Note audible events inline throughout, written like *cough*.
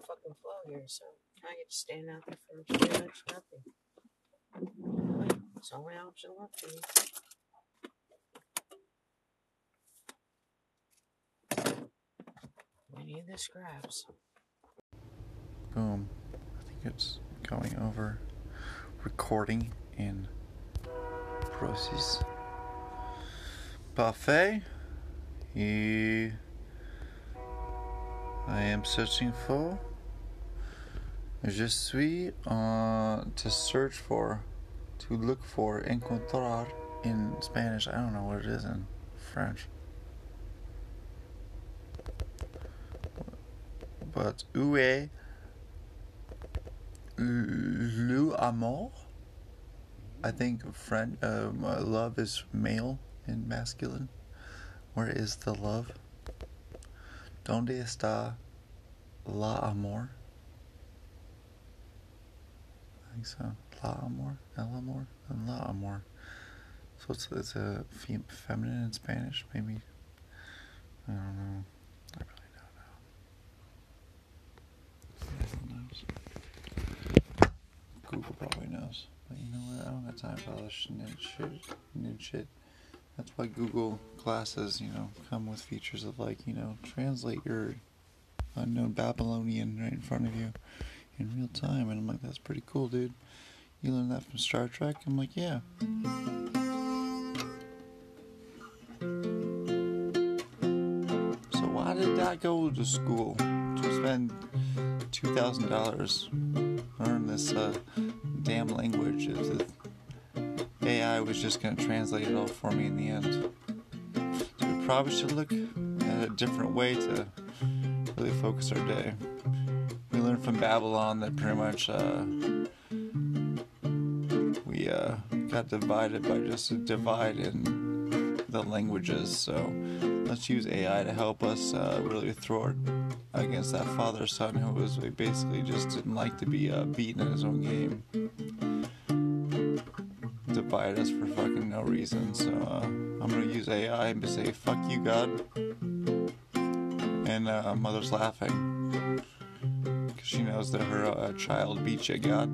fucking flow here, so I get to stand out there for pretty much nothing. It's only option left for me. We need the scraps. Boom. I think it's going over. Recording in process. Parfait. Et I am searching for. Je suis on to search for, to look for, encontrar in Spanish. I don't know what it is in French. But où est le amour? I think French uh, love is male and masculine. Where is the love? ¿Dónde está la amor? I think so. La amor, el amor, and la amor. So it's it's a fem- feminine in Spanish, maybe. I don't know. I really don't know. Knows? Google probably knows. But you know what? I don't got time for all this shit. Shit. That's why Google Glasses, you know, come with features of like, you know, translate your unknown Babylonian right in front of you in real time. And I'm like, that's pretty cool, dude. You learned that from Star Trek? I'm like, yeah. So why did I go to school to spend two thousand dollars learn this uh, damn language? AI was just going to translate it all for me in the end. So we probably should look at a different way to really focus our day. We learned from Babylon that pretty much uh, we uh, got divided by just a divide in the languages. So let's use AI to help us uh, really thwart against that father son who was basically just didn't like to be uh, beaten in his own game. Divide us for fucking no reason. So uh, I'm gonna use AI and say fuck you, God. And uh, mother's laughing because she knows that her uh, child beat you, God.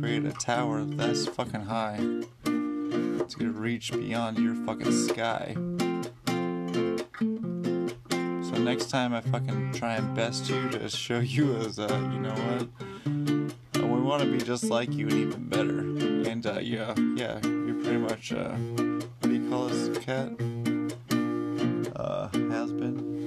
Create a tower that's fucking high. Gonna reach beyond your fucking sky. So next time I fucking try and best you to show you as uh, you know what, we want to be just like you and even better. And uh, yeah, yeah, you're pretty much uh, what do you call this cat? Uh, has been.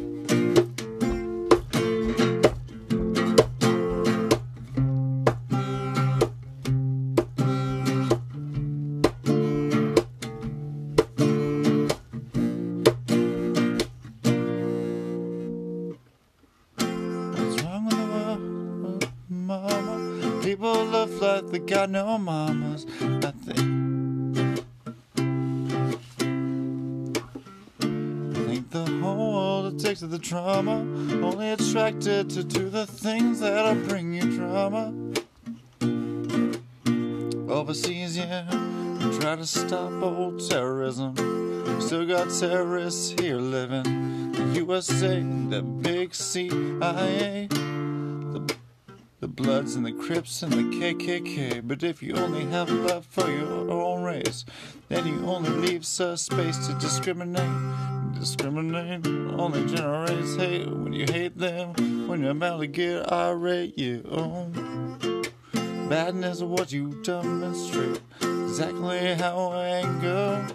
People live like they got no mamas. Drama, only attracted to do the things that'll bring you drama. Overseas, yeah, try to stop old terrorism. Still got terrorists here living. The USA, the big CIA, the, the Bloods and the Crips and the KKK. But if you only have love for your own race, then you only leave space to discriminate. Discriminate only generates hate when you hate them. When you're about to get irate, you. Badness of what you demonstrate. Exactly how anger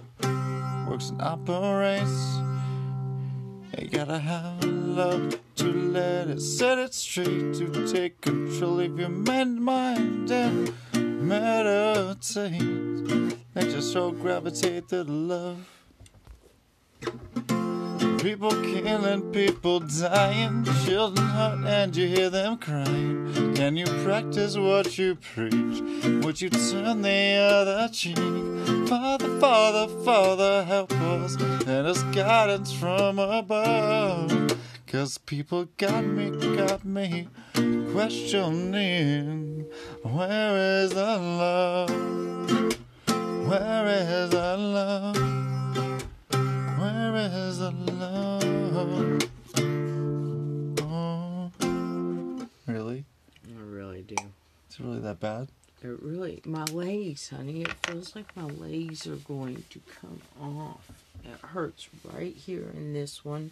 works and operates. You gotta have love to let it set it straight, to take control of your mind, mind and meditate. Let your soul gravitate to love. People killing, people dying, children hurt, and you hear them crying. Can you practice what you preach? Would you turn the other cheek? Father, Father, Father, help us, and us guidance from above. Cause people got me, got me questioning where is the love? Where is the love? Where is the love? Oh. Really? I really do. Is it really that bad? It really, my legs, honey, it feels like my legs are going to come off. It hurts right here in this one.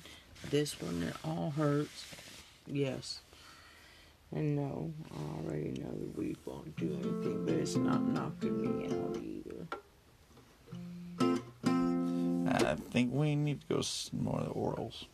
This one, it all hurts. Yes. And no, I already know that we won't do anything, but it's not knocking me out either. I think we need to go more of the orals.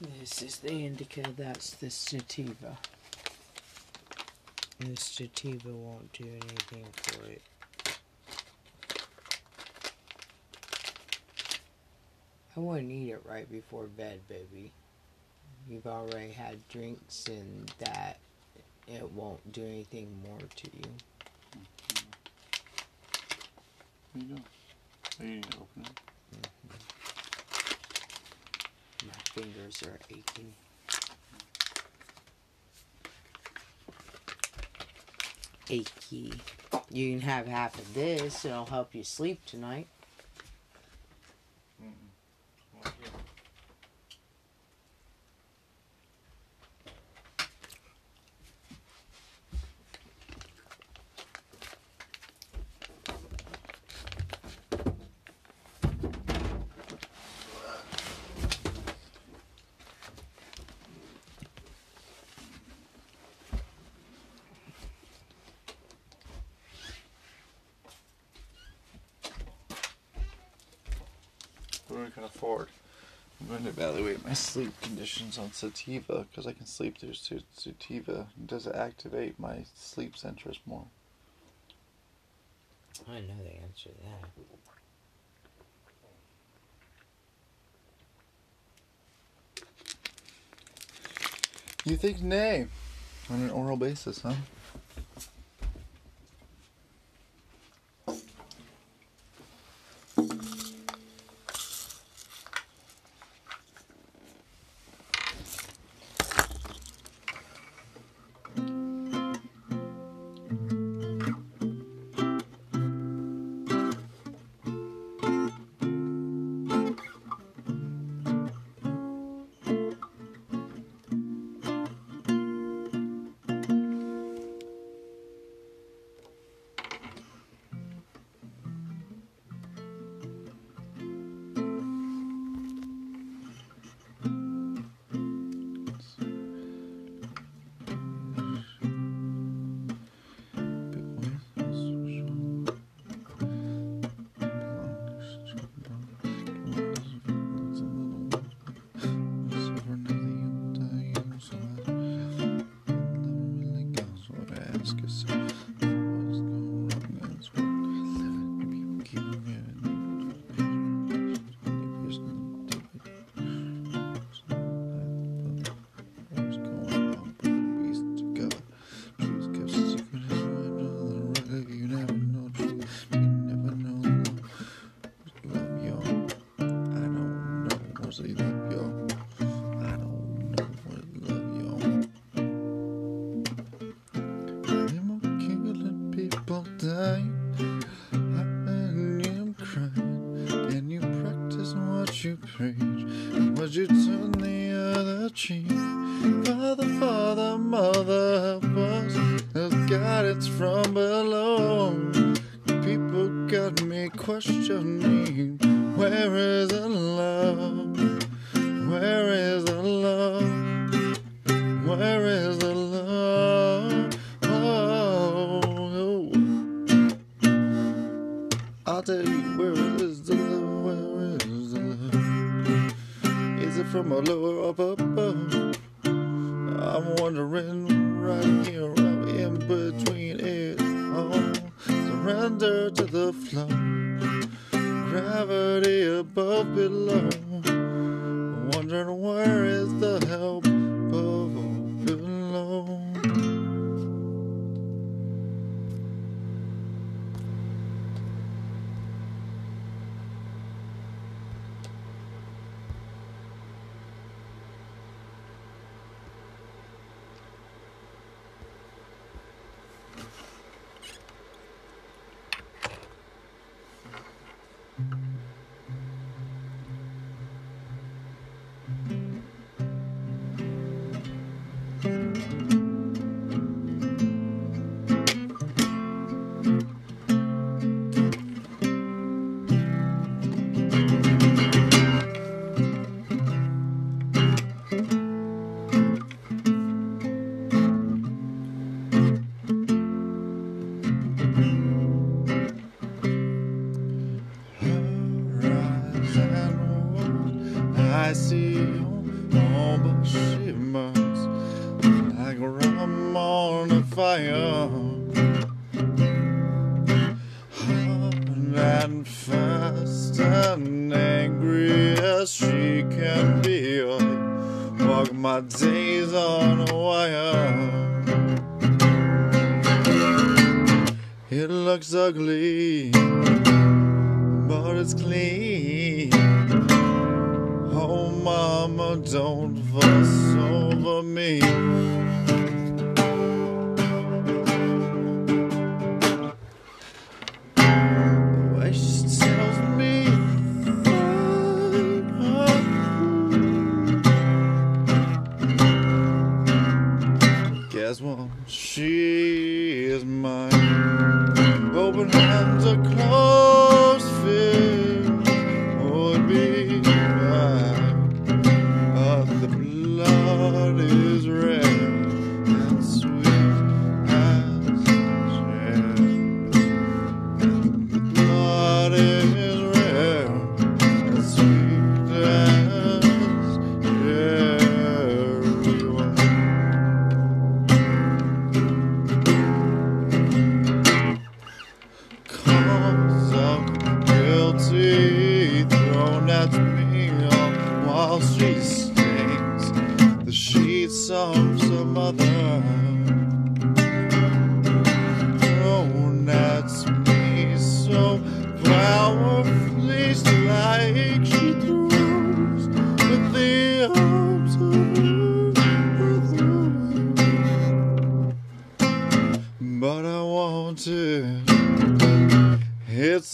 This is the indica, that's the sativa. The sativa won't do anything for it. I wouldn't eat it right before bed, baby. You've already had drinks and that it won't do anything more to you. There you go. There you. Open it. My fingers are aching. Achy. You can have half of this, it'll help you sleep tonight. We can afford. I'm going to evaluate my sleep conditions on sativa because I can sleep through sativa. Does it activate my sleep centers more? I know the answer to that. You think nay on an oral basis, huh? Wondering, right here, right in between it all. Surrender to the flow, gravity above, below. Wondering where is the help. my days on a wire. It looks ugly, but it's clean. Oh, mama, don't fuss over me. She is mine. Open hands are closed.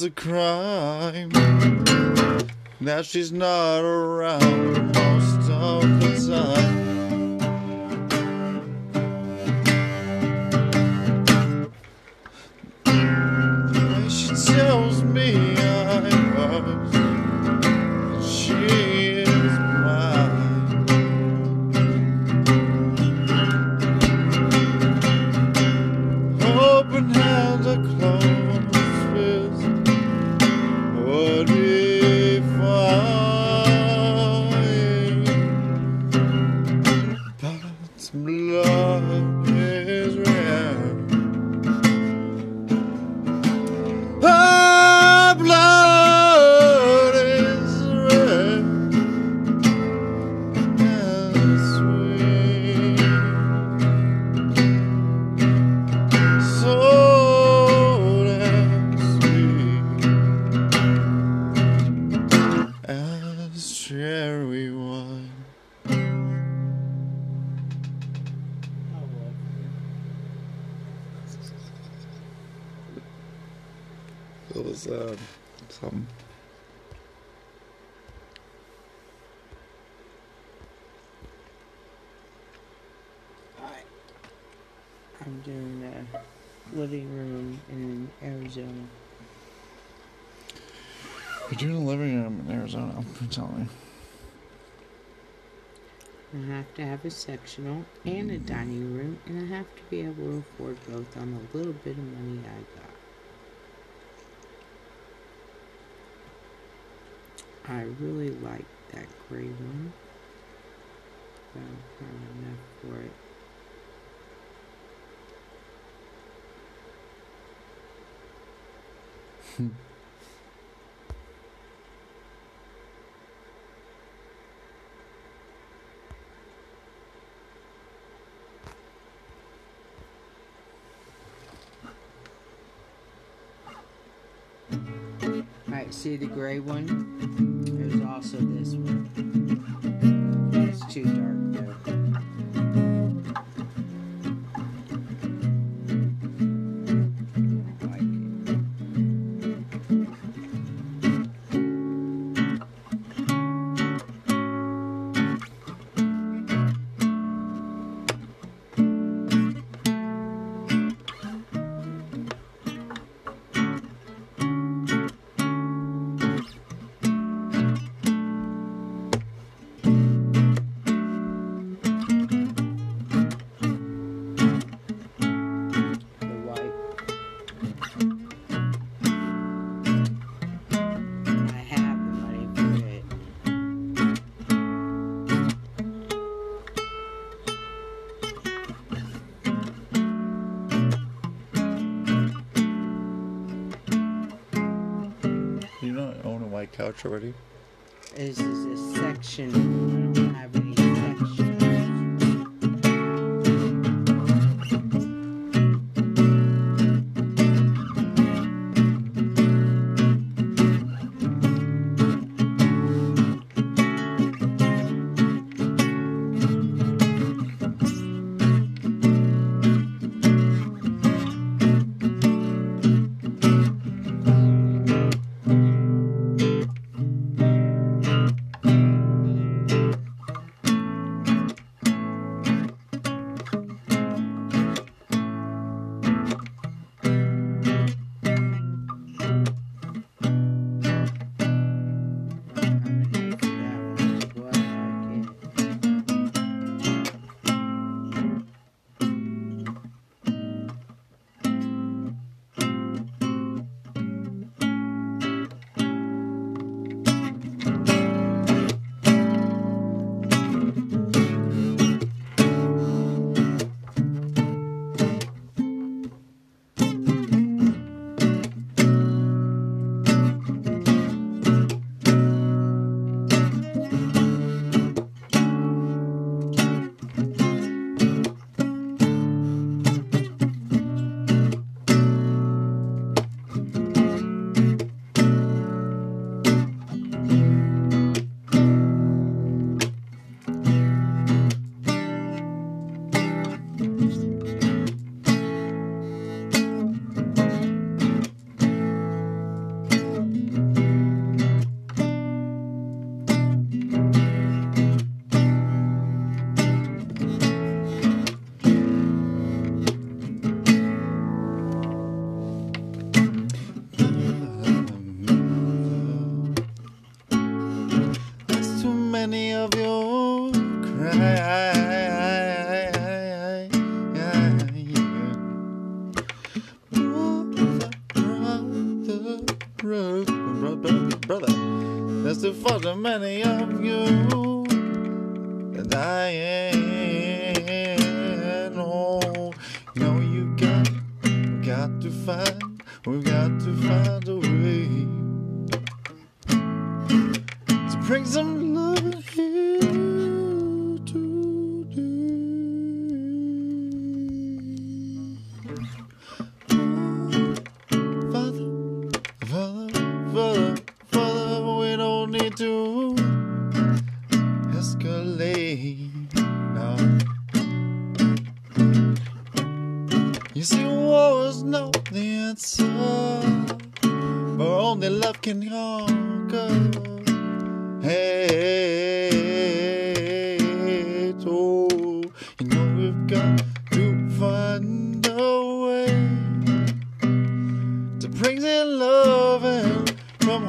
a crime. Now she's not around most Doing the living room in Arizona. You're doing a living room in Arizona. I'm telling you. I have to have a sectional and a dining room, and I have to be able to afford both on the little bit of money I got. I really like that gray one. So I don't have enough for it. *laughs* Alright, see the gray one? There's also this one. It's too dark find, we've got to find a way to bring some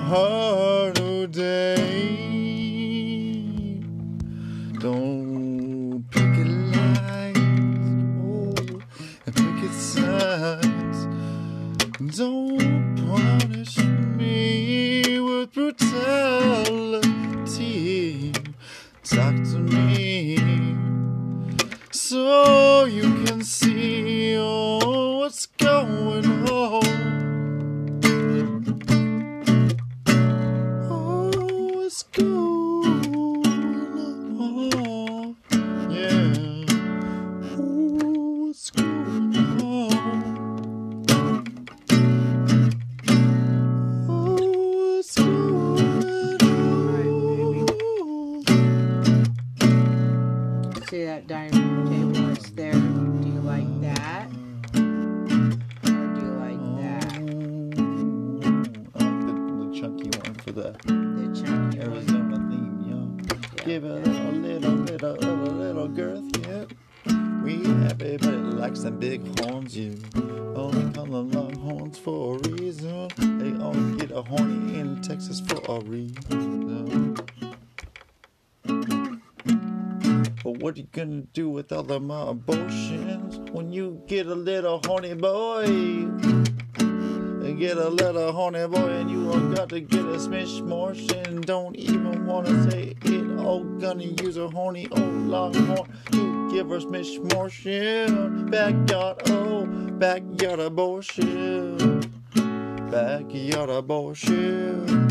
from of my abortions when you get a little horny boy? You get a little horny boy and you all got to get a smish motion. Don't even wanna say it. Oh, gonna use a horny old longhorn to give her smish motion. Backyard, oh, backyard abortion. Backyard abortion.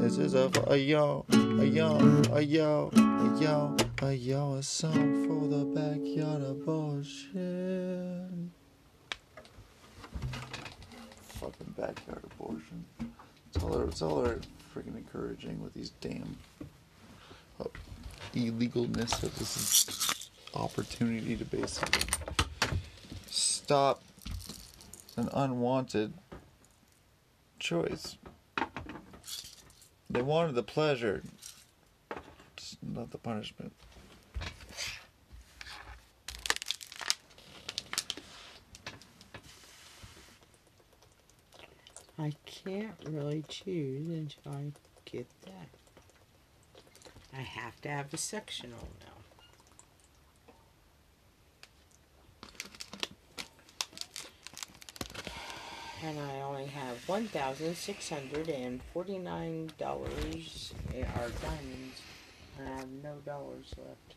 This is a a y'all, a y'all, a y'all, a y'all, a y'all, a song for the backyard abortion. Fucking backyard abortion. It's all they're, it's all they're freaking encouraging with these damn uh, illegalness of this opportunity to basically stop an unwanted choice. They wanted the pleasure, not the punishment. I can't really choose until I get that. I have to have a sectional now. And I only have one thousand six hundred and forty nine dollars are diamonds. I have no dollars left.